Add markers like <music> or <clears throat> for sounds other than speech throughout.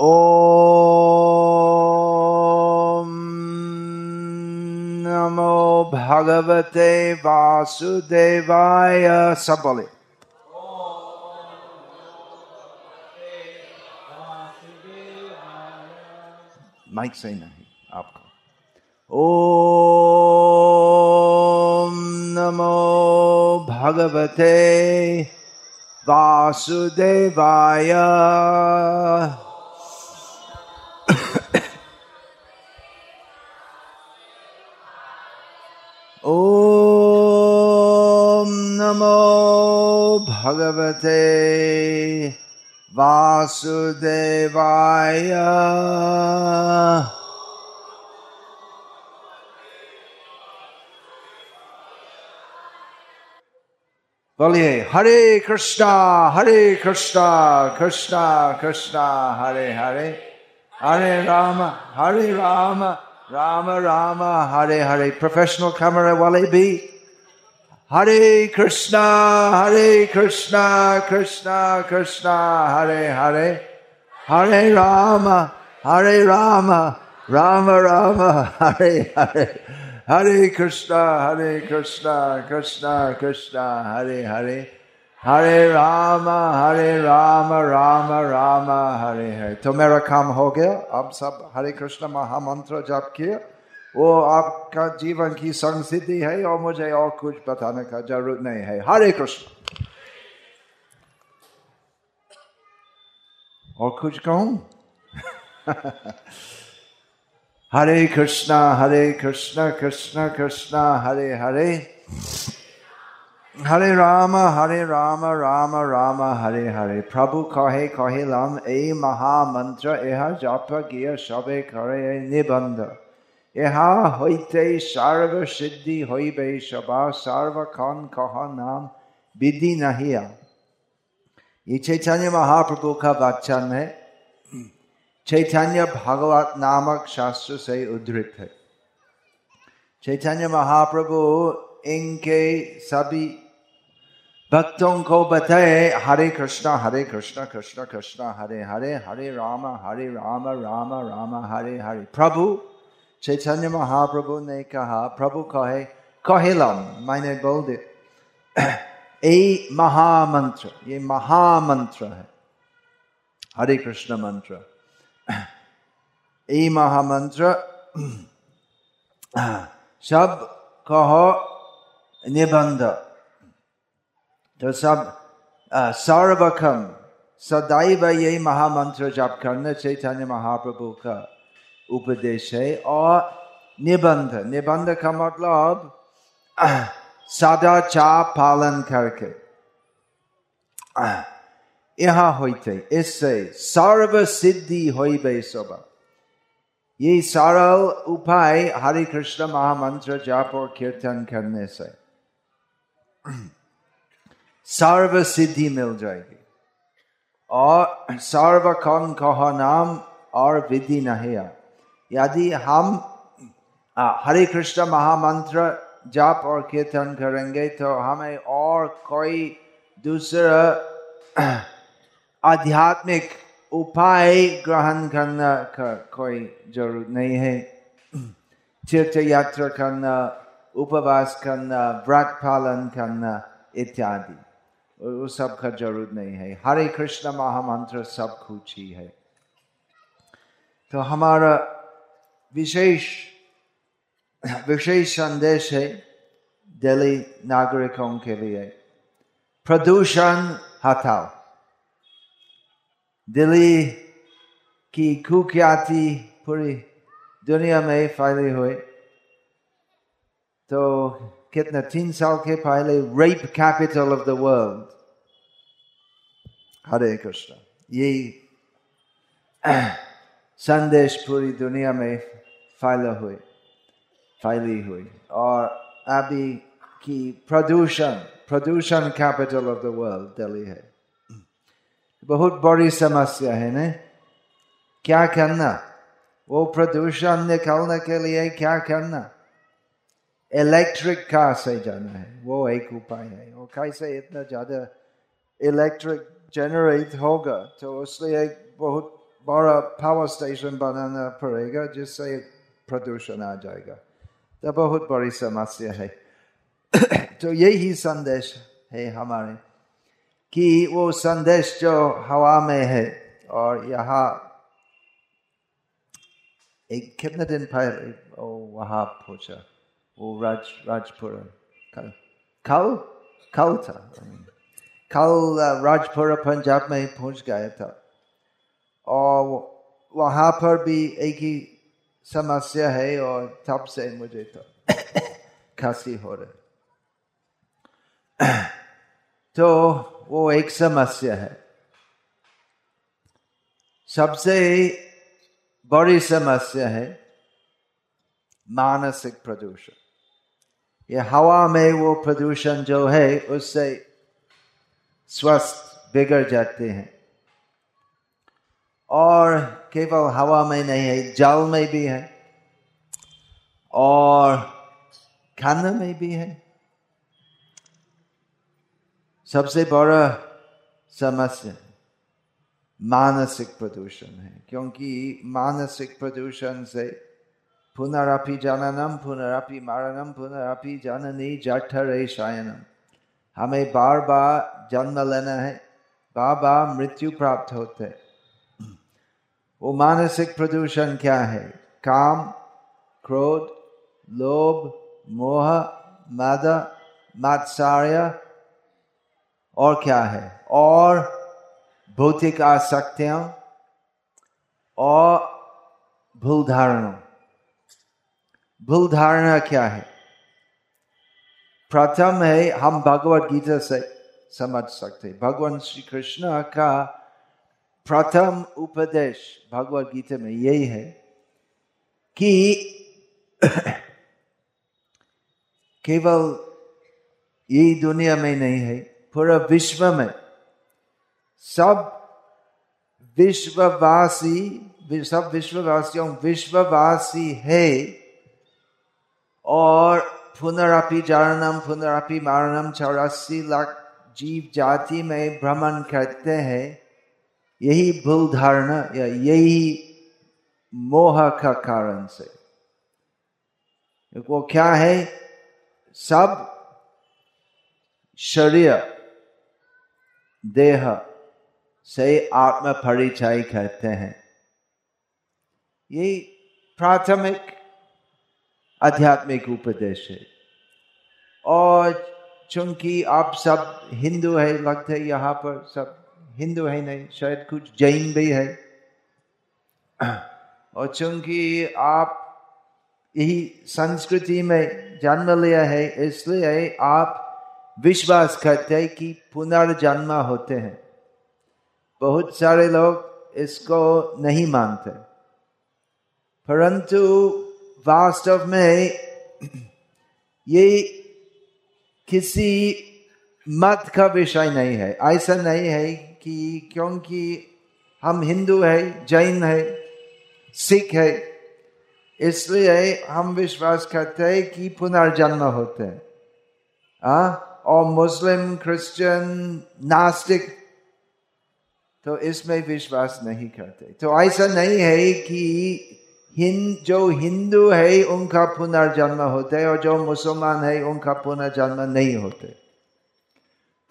ॐ नमो भगवते वासुदेवाय सब बोले माइक सही नहीं आपको। ॐ नमो भगवते वासुदेवाय भगवते वासुदेवाय। बोलिए, हरे कृष्णा हरे कृष्णा कृष्णा कृष्णा, हरे हरे। हरे राम हरे राम राम राम, हरे हरे। प्रोफेशनल कैमरा वाले भी। हरे कृष्णा हरे कृष्णा कृष्णा कृष्णा हरे हरे हरे राम हरे राम राम राम हरे हरे हरे कृष्णा हरे कृष्णा कृष्णा कृष्णा हरे हरे हरे राम हरे राम राम राम हरे हरे तो मेरा काम हो गया। अब सब हरे कृष्ण महामंत्र जप किया। वो आपका जीवन की संस्थिति है और मुझे और कुछ बताने का ज़रूरत नहीं है। हरे कृष्ण। और कुछ कहूँ? <laughs> हरे कृष्णा हरे कृष्णा कृष्णा कृष्णा, हरे हरे। हरे राम हरे राम राम राम, हरे हरे। प्रभु कहे कहे, लम, ए महामंत्र, एह जाप, गिय, शबे, करे, निबंध। ইহা হইতে সর্ব সিদ্ধি হইবে সবা সর্বক্ষণ কহ নাম विधि नहीं ये चैतन्य महाप्रभु का वचन है चैतन्य भागवत नामक शास्त्र से उद्धृत है चैतन्य महाप्रभु इनके सभी भक्तों को बताए हरे कृष्णा हरे कृष्णा कृष्णा कृष्णा हरे हरे हरे राम हरे राम राम राम हरे हरे प्रभु चैतन्य महाप्रभु ने कहा प्रभु कहे कहलम मैंने बोल दे ए महामंत्र ये महामंत्र है हरे कृष्ण मंत्र ए महामंत्र सब कहो निबंध तो सब सर्वकम सदैव यही महामंत्र जप करने चैतन्य महाप्रभु का उपदेश है और निबंध। निबंध का मतलब <clears throat> सदाचार पालन करके। <clears throat> यहाँ होते इससे सर्व सिद्धि हो सब। ये सरल उपाय हरे कृष्ण महामंत्र जाप और कीर्तन करने से <clears throat> सर्व सिद्धि मिल जाएगी। और सर्व कौन कह नाम और विधि नहीं यदि हम हरे कृष्ण महामंत्र जाप और कीर्तन करेंगे तो हमें और कोई दूसरा आध्यात्मिक उपाय ग्रहण करना का कोई ज़रूरत नहीं है। तीर्थ यात्रा करना, उपवास करना, व्रत पालन करना इत्यादि, वो सब का ज़रूरत नहीं है। हरे कृष्ण महामंत्र सब कुछ ही है। तो हमारा विशेष विशेष संदेश है दिल्ली नागरिकों के लिए। प्रदूषण हटाओ। दिल्ली की कुख्याति पूरी दुनिया में फैली हुई। तो कितना, तीन साल के पहले rape capital of the world Hare Krishna यही संदेश पूरी दुनिया में फैला हुई फैली हुई। और अभी की प्रदूषण प्रदूषण capital of the world Delhi है। बहुत बड़ी समस्या है ना? क्या करना? वो प्रदूषण निकालने के लिए क्या करना? इलेक्ट्रिक कार से जाना है। वो एक उपाय है। वो कैसे इतना ज़्यादा इलेक्ट्रिक जनरेट होगा? तो उसलिए बहुत बड़ा पावर स्टेशन बनाना पड़ेगा, जिससे प्रदूषण आ जाएगा। तो बहुत बड़ी समस्या है। <coughs> तो यही संदेश है हमारे कि वो संदेश जो हवा में है और यहाँ एक कितने दिन पहले वहाँ पहुँचा, वो राज, राजपुर कल कल कल था। कल राजपुर पंजाब में पहुँच गया था। और वहाँ पर भी एक ही समस्या है और तब से मुझे तो खांसी हो रही तो वो एक समस्या है। सबसे बड़ी समस्या है मानसिक प्रदूषण। ये हवा में वो प्रदूषण जो है, उससे स्वस्थ बिगड़ जाते हैं। और केवल हवा में नहीं है, जल में भी है और खाना में भी है। सबसे बड़ा समस्या मानसिक प्रदूषण है, क्योंकि मानसिक प्रदूषण से पुनरअपि जननम पुनरअपि मरणम पुनरअपि जननी जठरे शयनम। हमें बार बार जन्म लेना है, बार बार मृत्यु प्राप्त होते वो मानसिक प्रदूषण क्या है? काम, क्रोध, लोभ, मोह, मद, मात्सार्य और क्या है? और भौतिक आसक्तियाँ और भूल धारणा भूल धारणा क्या है? प्रथम है, हम भगवत गीता से समझ सकते भगवान श्री कृष्ण का प्रथम उपदेश भगवत गीता में यही है कि <clears throat> केवल यही दुनिया में नहीं है, पूरा विश्व में सब विश्ववासी, सब विश्ववासियों विश्ववासी है और पुनरापि जारणम पुनरअपि मारणम, चौरासी लाख जीव जाति में भ्रमण करते हैं। यही भूल धारणा या यही मोह का कारण से। वो क्या है? सब शरीर, देह से आत्म परिचय कहते हैं। यही प्राथमिक आध्यात्मिक उपदेश है। और चूँकि आप सब हिंदू है, लगते यहाँ पर सब हिंदू है नहीं, शायद कुछ जैन भी है। और चूँकि आप यही संस्कृति में जन्म लिया है, इसलिए आप विश्वास करते हैं कि पुनर्जन्म होते हैं। बहुत सारे लोग इसको नहीं मानते। परंतु वास्तव में ये किसी मत का विषय नहीं है। ऐसा नहीं है कि क्योंकि हम हिंदू है, जैन है, सिख है, इसलिए हम विश्वास करते हैं कि पुनर्जन्म होते हैं। आ? और मुस्लिम, क्रिश्चियन, नास्तिक तो इसमें विश्वास नहीं करते। तो ऐसा नहीं है कि हिंद जो हिंदू है, उनका पुनर्जन्म होते है, और जो मुसलमान है, उनका पुनर्जन्म नहीं होते।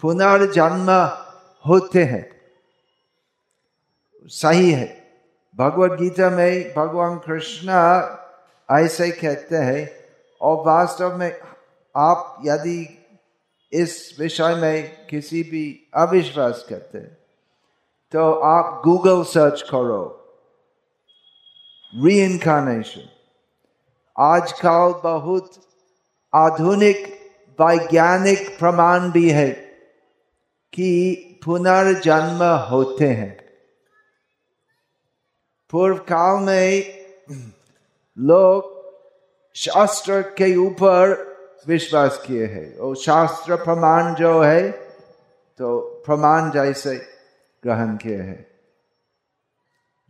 पुनर्जन्म होते हैं। सही है। भगवत गीता में भगवान कृष्ण ऐसे कहते हैं, और वास्तव में आप यदि इस विषय में किसी भी अविश्वास करते तो आप गूगल सर्च करो। री इनकारनेशन आजकल बहुत आधुनिक, वैज्ञानिक प्रमाण भी है कि पुनर्जन्म होते हैं। पूर्व काल में लोग शास्त्र के ऊपर विश्वास किए हैं। और शास्त्र प्रमाण जो है तो प्रमाण जैसे ग्रहण किए हैं।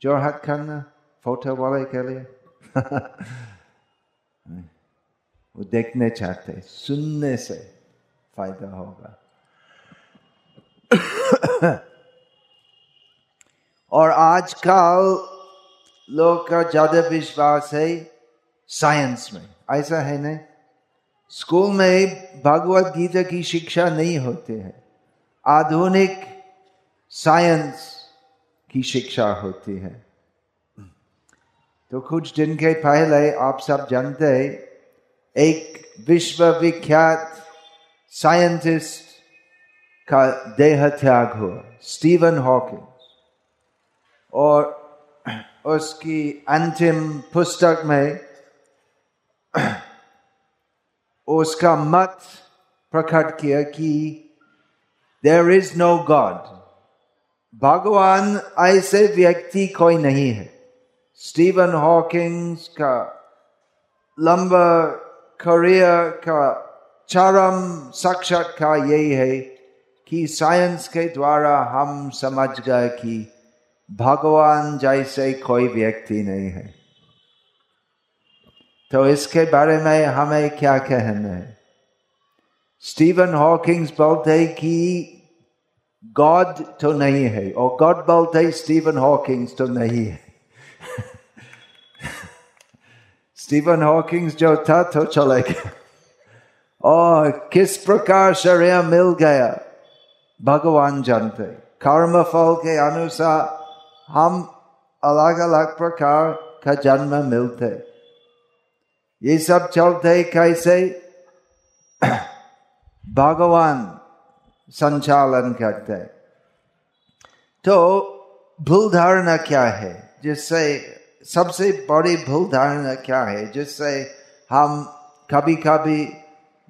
जो हाथ करना फ़ोटो वाले के लिए। <laughs> वो देखने चाहते सुनने से फ़ायदा होगा। और आजकल लोग का ज़्यादा विश्वास है साइंस में। ऐसा है नहीं स्कूल में भगवत गीता की शिक्षा नहीं होती है। आधुनिक साइंस की शिक्षा होती है। तो कुछ दिन के पहले आप सब जानते हैं, एक विश्वविख्यात साइंटिस्ट का देह त्याग हुआ स्टीवन हॉकिंग और, उसकी अंतिम पुस्तक में, उसका मत प्रकट किया कि देर इज़ नो गॉड भगवान ऐसे व्यक्ति कोई नहीं है। स्टीवन हॉकिंग्स का लंबा करियर का, चरम साक्षात्कार यही है कि साइंस के द्वारा हम समझ गए कि भगवान जैसे कोई व्यक्ति नहीं है। तो इसके बारे में हमें क्या कहना है? स्टीवन हॉकिंग्स बोलते कि गॉड तो नहीं है, और गॉड बोलते स्टीवन हॉकिंग्स तो नहीं है। <laughs> स्टीवन हॉकिंग्स जो था तो चले गया। और किस प्रकार शरीर मिल गया? भगवान जानते। कर्म फल के अनुसार हम अलग अलग प्रकार का जन्म मिलते। ये सब चलते कैसे? <clears throat> भगवान संचालन करते। तो भूल धारणा क्या है? जिससे सबसे बड़ी भूल धारणा क्या है? जिससे हम कभी कभी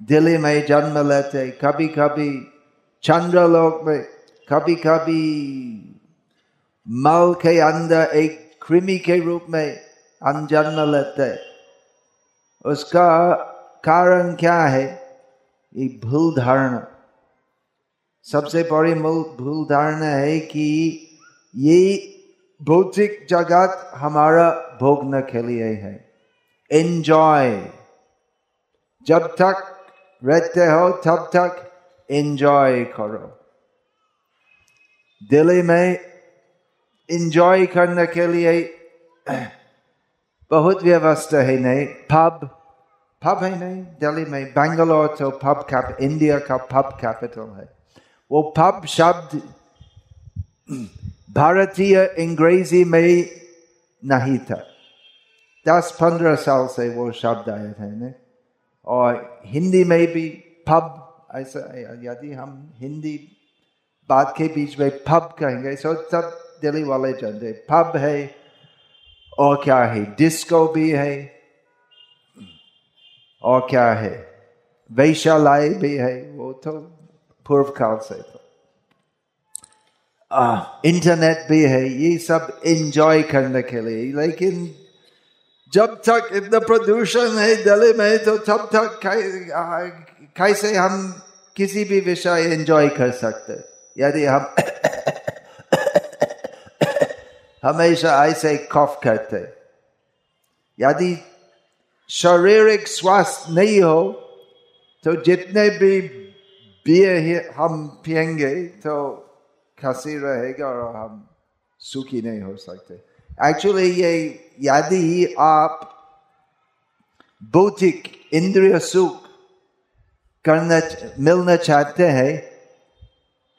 दिल्ली में जन्म लेते कभी कभी चंद्रलोक में कभी कभी मल के अंदर एक कृमि के रूप में हम जन्म लेते उसका कारण क्या है ये भूल धारणा सबसे बड़ी मूल भूल धारणा है कि ये भौतिक जगत हमारा भोगने के लिए है एंजॉय जब तक रहते हो तब तक एंजॉय करो दिल्ली में एंजॉय करने के लिए बहुत व्यवस्था है नहीं पब पब है नहीं दिल्ली में बेंगलोर तो पब कैप इंडिया का पब कैपिटल है वो पब शब्द भारतीय अंग्रेज़ी में नहीं था दस पंद्रह साल से वो शब्द आए थे ने और हिंदी में भी पब ऐसा, यदि हम हिंदी बात के बीच में पब कहेंगे सो सब दिल्ली वाले जानते पब है, और क्या है डिस्को भी है, और क्या है वैशालय भी है, वो तो पूर्व काल से तो इंटरनेट भी है, ये सब एंजॉय करने के लिए, लेकिन जब तक इतना प्रदूषण है दिल्ली में तो तब तक कैसे हम किसी भी विषय एंजॉय कर सकते? यदि हम हमेशा ऐसे कॉफ करते। यदि शारीरिक स्वास्थ्य नहीं हो तो जितने भी बियर हम पियेंगे तो खसी रहेगा और हम सुखी नहीं हो सकते। एक्चुअली ये यदि आप बौद्धिक इंद्रिय सुख करना मिलना चाहते हैं,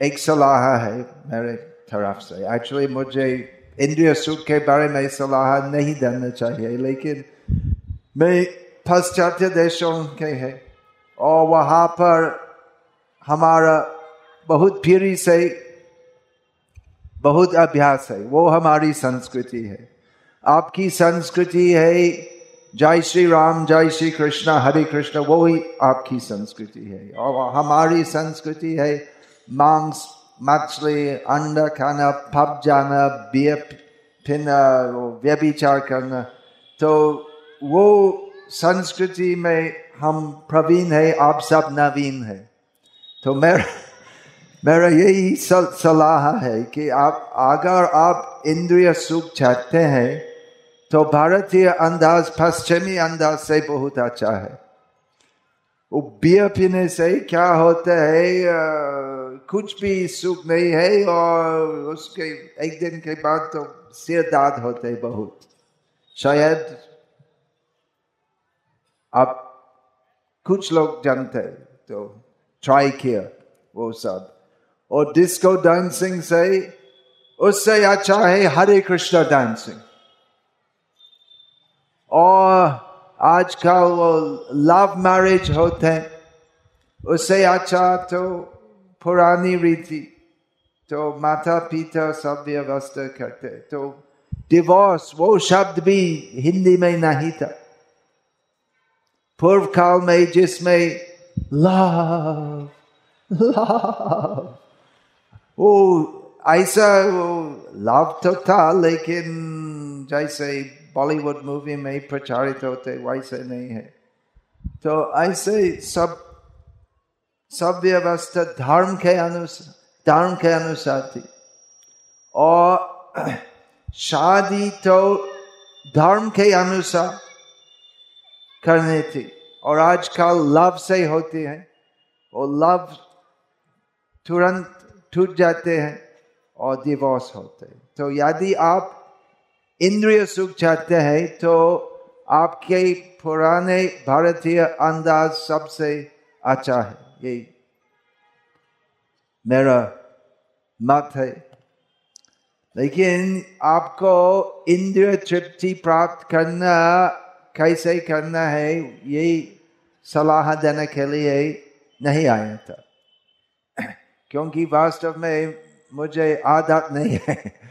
एक सलाह है मेरे तरफ़ से। एक्चुअली मुझे इंद्रिय सुख के बारे में सलाह नहीं देना चाहिए, लेकिन मैं पाश्चात्य देशों के है, और वहाँ पर हमारा बहुत पीढ़ी से बहुत अभ्यास है, वो हमारी संस्कृति है। आपकी संस्कृति है। जय श्री राम, जय श्री कृष्ण, हरे कृष्ण वो ही आपकी संस्कृति है। और हमारी संस्कृति है मांस, मछली, अंडा, खाना पब जाना बियर पीना व्यभिचार करना। तो वो संस्कृति में हम प्रवीण है, आप सब नवीन है। तो मेरा मेरा यही सलाह है कि आप, अगर आप इंद्रिय सुख चाहते हैं तो भारतीय अंदाज पश्चिमी अंदाज से बहुत अच्छा है। वो बियर पीने से क्या होता है कुछ भी सुख नहीं है और उसके एक दिन के बाद तो सिर दाद होते है बहुत। शायद आप कुछ लोग जानते तो ट्राई किया वो सब। और डिस्को डांसिंग से उससे अच्छा है हरे कृष्ण डांसिंग और आजकल वो लव मैरिज होते हैं, उससे अच्छा तो पुरानी रीति तो माता पिता सब व्यवस्था करते तो डिवोर्स वो शब्द भी हिंदी में नहीं था। पूर्व काल में जिसमें लव लव वो ऐसा वो लव तो था, लेकिन जैसे बॉलीवुड मूवी में ही प्रचारित होते, वैसे नहीं है। तो ऐसे सब सब व्यवस्था धर्म के अनुसार धर्म के अनुसार थी। और शादी तो धर्म के अनुसार करनी थी। और आजकल लव से होती है। और लव तुरंत टूट जाते हैं और डिवोर्स होते हैं। तो यदि आप इंद्रिय सुख चाहते हैं तो आपके पुराने भारतीय अंदाज सबसे अच्छा है। ये मेरा मत है। लेकिन आपको इंद्रिय तृप्ति प्राप्त करना, कैसे करना है, यही सलाह देने के लिए नहीं आया था। <clears throat> क्योंकि वास्तव में मुझे आदत नहीं है।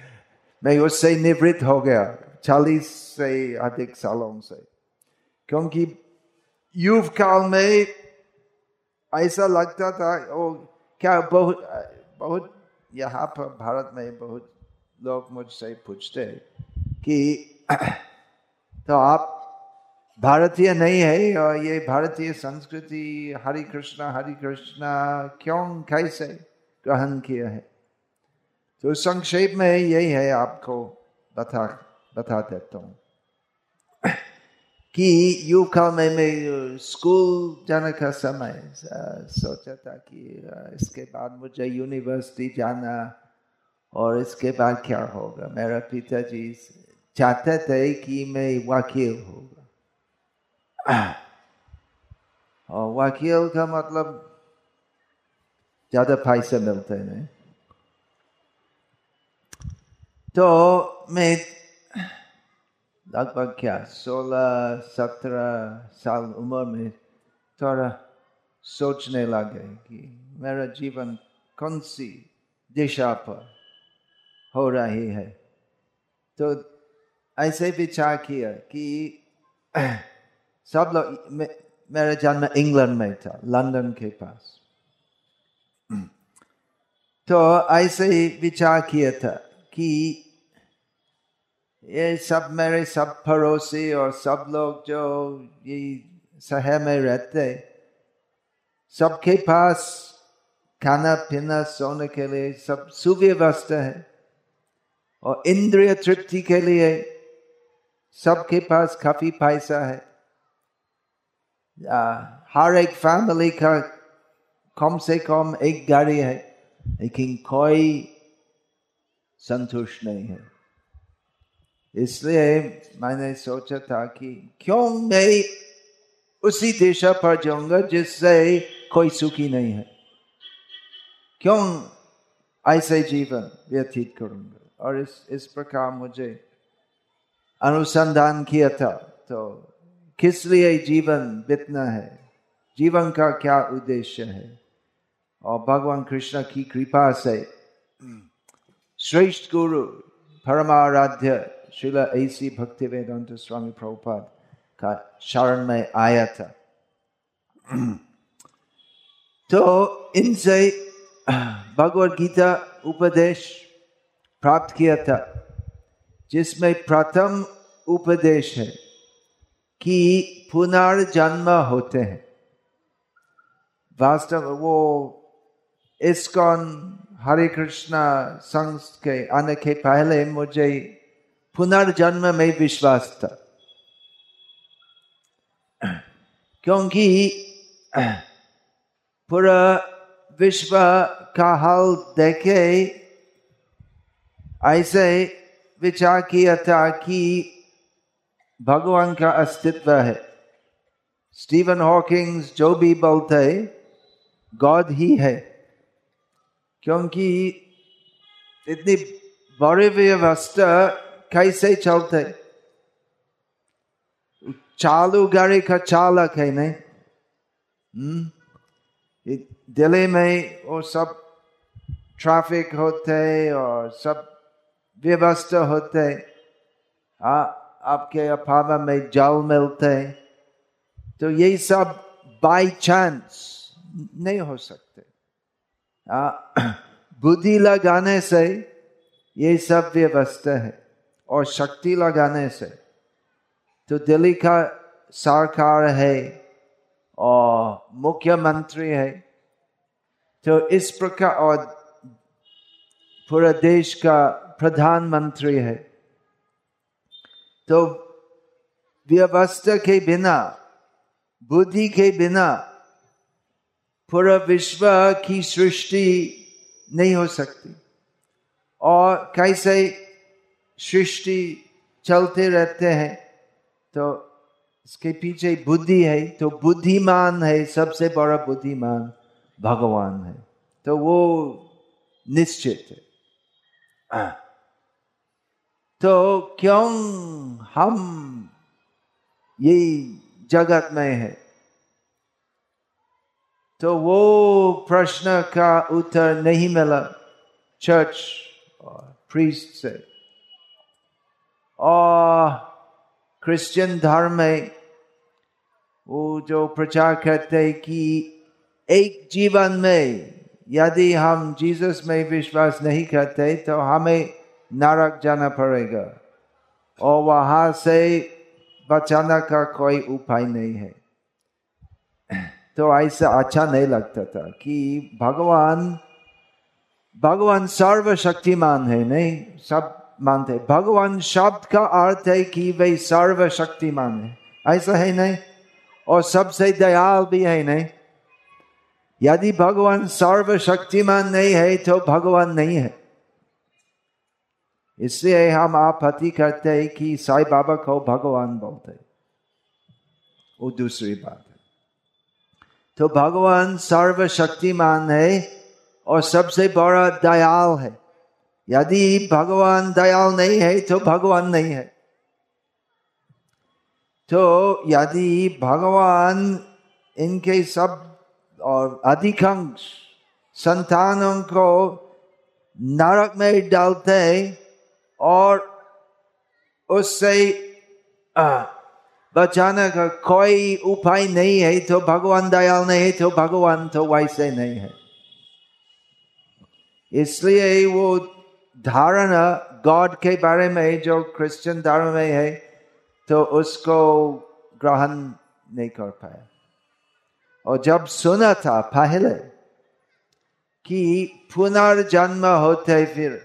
मैं उससे निवृत्त हो गया, चालीस से अधिक सालों से। क्योंकि युव काल में ऐसा लगता था वो क्या बहुत बहुत यहाँ पर भारत में बहुत लोग मुझसे पूछते कि <clears throat> तो आप भारतीय नहीं है और ये भारतीय संस्कृति हरि कृष्णा हरि कृष्णा क्यों, कैसे ग्रहण किया है? तो संक्षेप में यही है, आपको बता बता देता हूँ। कि यू काल में मैं स्कूल जाने का समय सोचा था कि इसके बाद मुझे यूनिवर्सिटी जाना और इसके बाद क्या होगा। मेरा पिताजी चाहते थे कि मैं वकील होगा। और वकील का मतलब ज़्यादा पैसे मिलते नहीं। तो मैं लगभग क्या, सोलह, सत्रह साल उम्र में थोड़ा सोचने लगे कि मेरा जीवन कौन सी दिशा पर हो रही है। तो ऐसे विचार किया कि <clears throat> सब लोग मेरा जन्म इंग्लैंड में था, लंदन के पास। <clears throat> तो ऐसे ही विचार किया था। कि ये सब मेरे, सब पड़ोसी और सब लोग जो ये शहर में रहते, सबके पास खाना पीना, सोने के लिए सब सुव्यवस्था है। और इंद्रिय तृप्ति के लिए सबके पास काफ़ी पैसा है। हर एक फैमिली का कम से कम एक गाड़ी है, लेकिन कोई संतुष्ट नहीं है। इसलिए मैंने सोचा था कि क्यों मैं उसी दिशा पर जाऊँगा जिससे कोई सुखी नहीं है। क्यों ऐसे जीवन व्यतीत करूँगा? और इस इस प्रकार मुझे अनुसंधान किया था। तो किस लिए जीवन बितना है? जीवन का क्या उद्देश्य है? और भगवान कृष्ण की कृपा से श्रेष्ठ गुरु परमाराध्य शिला ऐसी भक्ति वेदांत स्वामी प्रभुपाद का शरण में आया था तो इनसे भगवत गीता उपदेश प्राप्त किया था जिसमें प्रथम उपदेश है कि पुनर्जन्म होते हैं वास्तव वो इसकॉन हरे कृष्णा संघ के आने के पहले मुझे पुनर्जन्म में विश्वास था। क्योंकि पूरा विश्व का हाल देखे, ऐसे विचार किया था कि भगवान का अस्तित्व है। स्टीवन हॉकिंग्स जो भी बोलते गॉड ही है। क्योंकि इतनी बड़ी व्यवस्था कैसे चलते? चालू गाड़ी का चालक है नहीं? हम्म? दिल्ली में वो सब ट्रैफ़िक होते और सब व्यवस्था होते। आ, आपके अफावा में जल मिलते। तो यही सब बाई चांस नहीं हो सकते। बुद्धि लगाने से ये सब व्यवस्था है और शक्ति लगाने से। तो दिल्ली का सरकार है और मुख्यमंत्री है। तो इस प्रकार और पूरा देश का प्रधानमंत्री है। तो व्यवस्था के बिना, बुद्धि के बिना पूरा विश्व की सृष्टि नहीं हो सकती। और कैसे सृष्टि चलते रहते हैं तो इसके पीछे बुद्धि है तो बुद्धिमान है, सबसे बड़ा बुद्धिमान भगवान है। तो वो निश्चित है। तो क्यों हम ये जगत में है? तो वो प्रश्न का उत्तर नहीं मिला चर्च और प्रीस्ट से। और क्रिश्चियन धर्म में वो जो प्रचार करते कि एक जीवन में यदि हम जीसस में विश्वास नहीं करते तो हमें नरक जाना पड़ेगा। और वहाँ से बचाने का कोई उपाय नहीं है। तो ऐसा अच्छा नहीं लगता था कि भगवान भगवान सर्वशक्तिमान है, नहीं? सब मानते भगवान शब्द का अर्थ है कि वे सर्वशक्तिमान है। ऐसा है नहीं? और सबसे दयाल भी है नहीं? यदि भगवान सर्वशक्तिमान नहीं है तो भगवान नहीं है। इसलिए हम आपत्ति करते हैं कि साई बाबा को भगवान बोलते वो दूसरी बात तो भगवान सर्वशक्तिमान है और सबसे बड़ा दयाल है। यदि भगवान दयाल नहीं है तो भगवान नहीं है। तो यदि भगवान इनके सब और अधिकांश संतानों को नरक में डालते और उससे बचाने का कोई उपाय नहीं है तो भगवान दयाल नहीं है तो भगवान तो वैसे नहीं है। इसलिए वो धारणा गॉड के बारे में, जो क्रिश्चियन धर्म में है तो उसको ग्रहण नहीं कर पाया। और जब सुना था पहले कि पुनर्जन्म होते फिर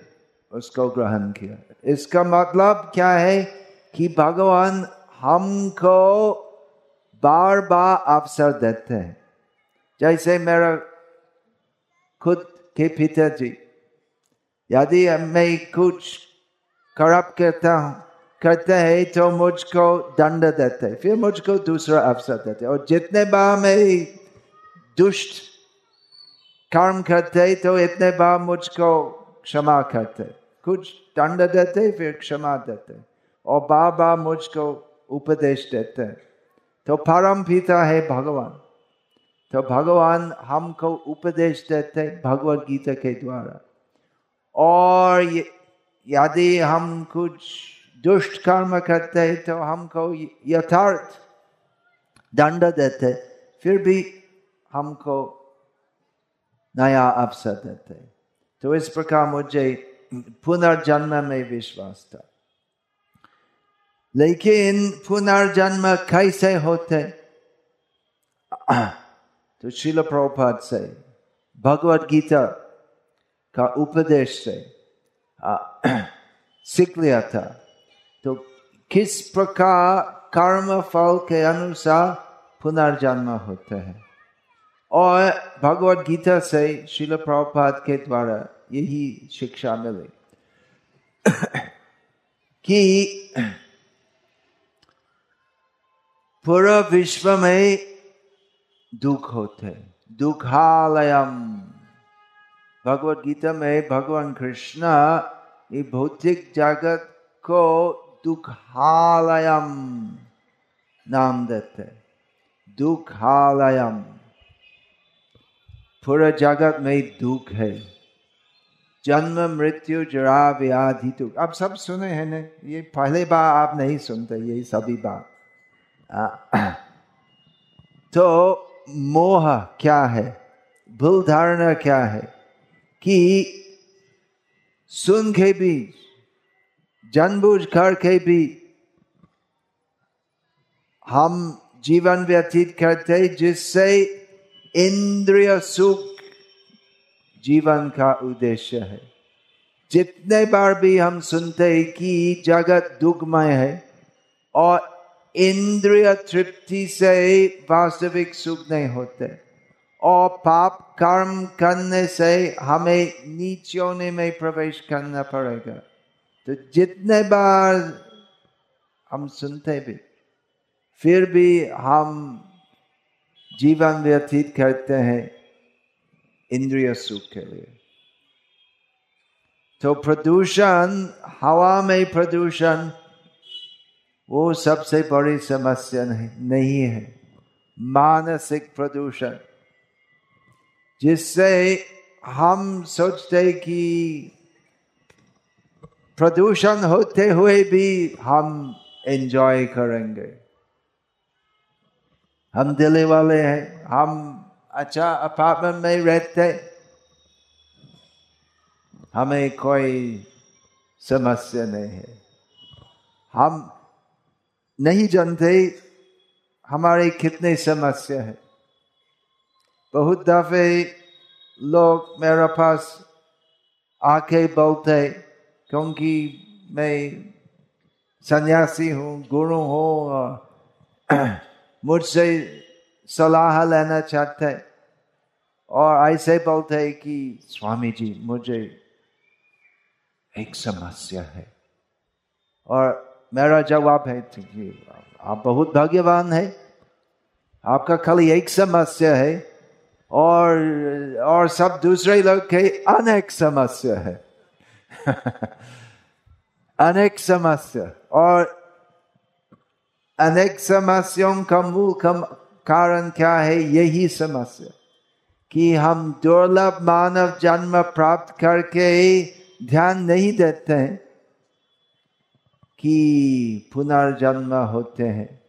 उसको ग्रहण किया। इसका मतलब क्या है कि भगवान हमको बार बार अवसर देते हैं। जैसे मेरा खुद के पिताजी, यदि मैं कुछ खराब करता हूँ, करते हैं तो मुझको दंड देते फिर मुझको दूसरा अवसर देते और जितने बार मैं दुष्ट कर्म करते तो इतने बार मुझको क्षमा करते कुछ दंड देते फिर क्षमा देते और बार बार मुझको उपदेश देते हैं तो परम पिता है भगवान तो भगवान हमको उपदेश देते भगवत गीता के द्वारा और यदि हम कुछ दुष्ट कर्म करते हैं तो हमको यथार्थ दंड देते फिर भी हमको नया अवसर देते तो इस प्रकार मुझे पुनर्जन्म में विश्वास था लेकिन पुनर्जन्म कैसे होते? <clears throat> तो शिल प्रभुपाद से भगवत गीता का उपदेश से <clears throat> सीख लिया था। तो किस प्रकार कर्म फल के अनुसार पुनर्जन्म होता है? और भगवत गीता से शिल प्रभुपाद के द्वारा यही शिक्षा मिली। <clears throat> कि पूरा विश्व में दुख होते दुखालयम। भगवत गीता में भगवान कृष्ण ये भौतिक जगत को दुखालयम नाम देते दुखालयम। पूरा जगत में दुख है। जन्म, मृत्यु, जरा, व्याधि, दुख। आप सब सुने हैं ना? ये पहले बार आप नहीं सुनते, ये सभी बात तो मोह क्या है? भूल धारणा क्या है? कि सुन के भी, जानबूझ कर के भी हम जीवन व्यतीत करते जिससे इंद्रिय सुख जीवन का उद्देश्य है। जितने बार भी हम सुनते हैं कि जगत दुखमय है और इंद्रिय तृप्ति से वास्तविक सुख नहीं होते। और पाप कर्म करने से हमें नीचोने में प्रवेश करना पड़ेगा। तो जितने बार हम सुनते भी, फिर भी हम जीवन व्यतीत करते हैं इंद्रिय सुख के लिए। तो प्रदूषण, हवा में प्रदूषण वो सबसे बड़ी समस्या नहीं नहीं है। मानसिक प्रदूषण, जिससे हम सोचते कि प्रदूषण होते हुए भी हम एंजॉय करेंगे। हम दिल्ली वाले हैं, हम अच्छा अपार्टमेंट में रहते हमें कोई समस्या नहीं है। हम नहीं जानते हमारे कितने समस्या है। बहुत दफे लोग मेरे पास आके बोलते, क्योंकि मैं सन्यासी हूँ, गुरु हूँ <clears throat> मुझसे सलाह लेना चाहते और ऐसे बोलते कि स्वामी जी मुझे एक समस्या है। और मेरा जवाब है आप बहुत भाग्यवान है। आपका खाली एक समस्या है और और सब दूसरे लोग के अनेक समस्या है। <laughs> अनेक समस्या और अनेक समस्याओं का मूल कारण क्या है? यही समस्या कि हम दुर्लभ मानव जन्म प्राप्त करके ध्यान नहीं देते हैं। कि पुनर्जन्म होते हैं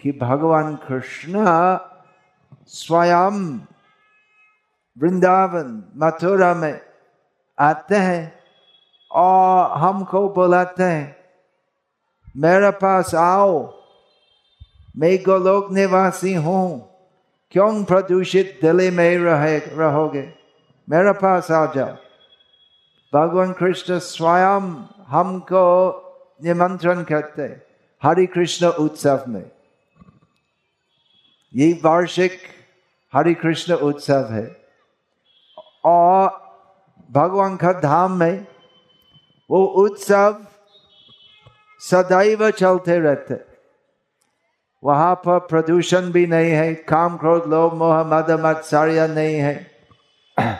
कि भगवान कृष्ण स्वयं वृंदावन, मथुरा में आते हैं और हमको बुलाते हैं, मेरे पास आओ, मैं गोलोक निवासी हूँ, क्यों प्रदूषित दिल्ली में रहे, रहोगे? मेरे पास आ जाओ। भगवान कृष्ण स्वयं हमको निमंत्रण करते हरि कृष्ण उत्सव में। ये वार्षिक हरि कृष्ण उत्सव है। और भगवान का धाम में वो उत्सव सदैव चलते रहते। वहाँ पर प्रदूषण भी नहीं है, काम क्रोध, लोभ, मोह, मद, मत्सार्य नहीं है। <clears throat>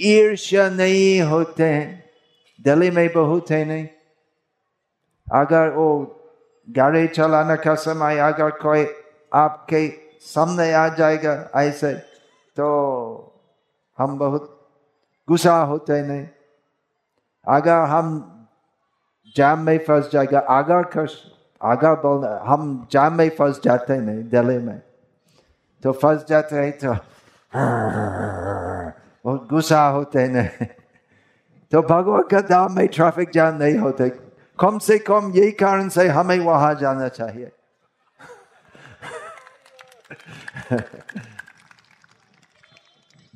ईर्ष्या नहीं होते हैं। दिल्ली में बहुत है नहीं। अगर वो गाड़ी चलाने का समय अगर कोई आपके सामने आ जाएगा ऐसे तो हम बहुत गुस्सा होते नहीं। अगर हम जाम में फंस जाएगा, अगर आगा बोल, हम जाम में फंस जाते नहीं दिल्ली में तो फंस जाते हैं तो <laughs> बहुत गुस्सा होते नहीं <laughs> तो भगवान का धाम में ट्रैफ़िक जाम नहीं होते। कम से कम यही कारण से हमें वहाँ जाना चाहिए।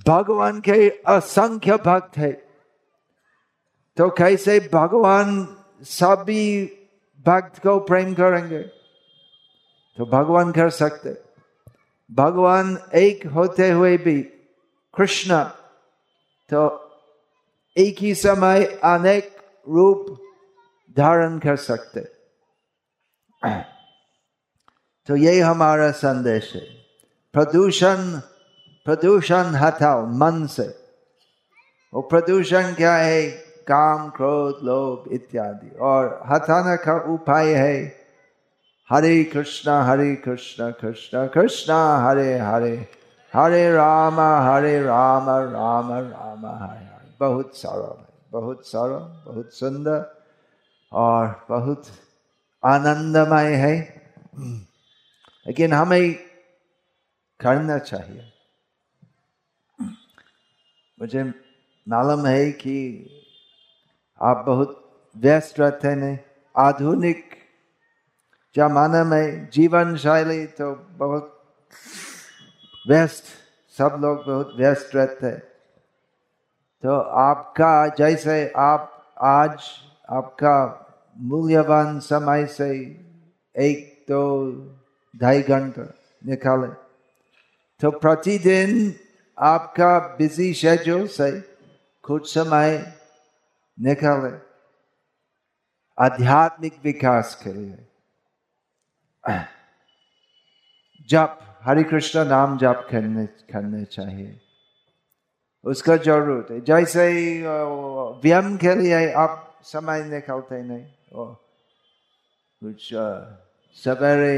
भगवान के असंख्य भक्त है। तो कैसे भगवान सभी भक्त को प्रेम करेंगे? तो भगवान कर सकते। भगवान एक होते हुए भी कृष्ण तो एक ही समय अनेक रूप धारण कर सकते। तो ये हमारा संदेश है। प्रदूषण प्रदूषण हटाओ मन से। वो प्रदूषण क्या है? काम, क्रोध, लोभ इत्यादि। और हटाने का उपाय है। हरे कृष्णा हरे कृष्णा कृष्णा कृष्णा, हरे हरे। हरे राम हरे राम राम राम, हरे हरे। बहुत सरल है। बहुत सरल बहुत सुंदर। और बहुत आनंदमय है। लेकिन हमें करना चाहिए। मुझे मालूम है कि आप बहुत व्यस्त रहते हैं। आधुनिक जमाने में जीवन शैली तो बहुत व्यस्त, सब लोग बहुत व्यस्त रहते हैं। तो आपका, जैसे आप आज आपका मूल्यवान समय से एक दो ढाई घंटा निकाले। तो प्रतिदिन आपका बिज़ी शेड्यूल से कुछ समय निकाले। आध्यात्मिक विकास के लिए। जप हरे कृष्ण नाम जप करने करने चाहिए, उसका ज़रूरत है। जैसे व्यायाम के लिए आप समय निकालते नहीं। और कुछ सवेरे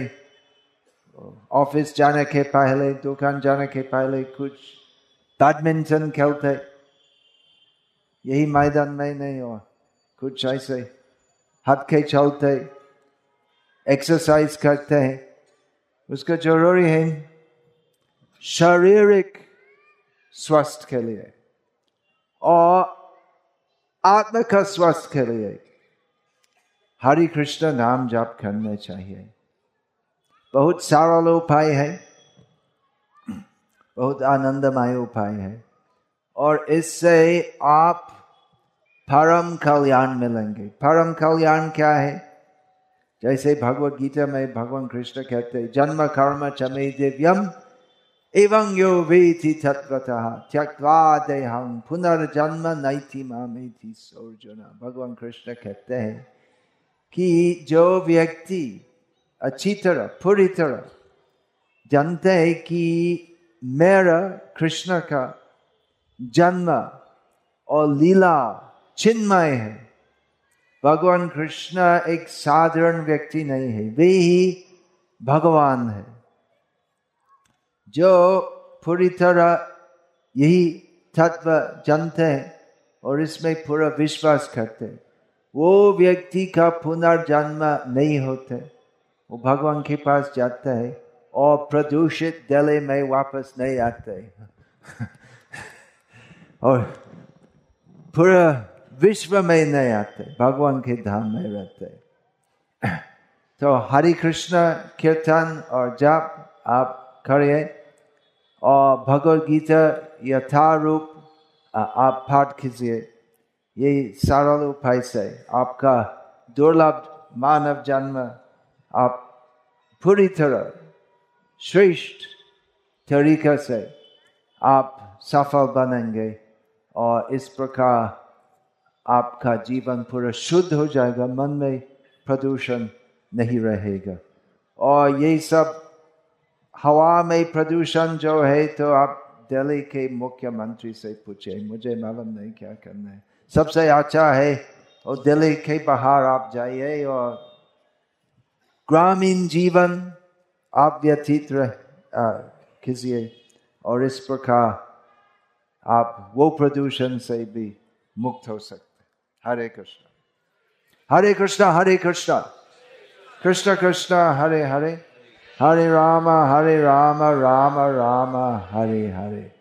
ऑफ़िस जाने के पहले दुकान जाने के पहले कुछ बैडमिंटन खेलते यही मैदान में नहीं हो कुछ ऐसे हाथ के चलते एक्सरसाइज करते हैं उसका ज़रूरी है शारीरिक स्वास्थ्य के लिए और आत्मा का स्वास्थ्य के लिए हरि कृष्ण नाम जाप करने चाहिए। बहुत सरल उपाय है। बहुत आनंदमय उपाय है। और इससे आप परम कल्याण मिलेंगे। परम कल्याण क्या है? जैसे भगवत गीता में भगवान कृष्ण कहते हैं, जन्म कर्म चमे दिव्यम एवं यो वेति तत्वतः त्यक्वा देहम पुनर्जन्म नैति मामेति सोर्जुना। भगवान कृष्ण कहते हैं कि जो व्यक्ति अच्छी तरह पूरी तरह जानते हैं कि मेरा कृष्ण का जन्म और लीला चिन्मय है। भगवान कृष्ण एक साधारण व्यक्ति नहीं है, वे ही भगवान है। जो पूरी तरह यही तत्व जानते हैं और इसमें पूरा विश्वास करते वो व्यक्ति का पुनर्जन्म नहीं होते। वो भगवान के पास जाता है और प्रदूषित दिल्ली में वापस नहीं आते <laughs> और पूरा विश्व में नहीं आते भगवान के धाम में रहते <clears throat> तो हरे कृष्ण कीर्तन और जाप आप करिए और भगवद गीता यथारूप आप पाठ कीजिए। ये सरल उपाय से आपका दुर्लभ मानव जन्म आप पूरी तरह श्रेष्ठ तरीका से आप सफल बनेंगे और इस प्रकार आपका जीवन पूरा शुद्ध हो जाएगा, मन में प्रदूषण नहीं रहेगा। और ये सब हवा में प्रदूषण जो है तो आप दिल्ली के मुख्यमंत्री से पूछे। मुझे मालूम नहीं क्या करना है। सबसे अच्छा है, और दिल्ली के बाहर आप जाइए, और ग्रामीण जीवन आप व्यतीत कीजिए, और इस प्रकार आप वो प्रदूषण से भी मुक्त हो सकते हरे कृष्ण। हरे कृष्ण हरे कृष्ण। कृष्ण कृष्ण, हरे हरे। हरे राम हरे राम राम राम, हरे हरे।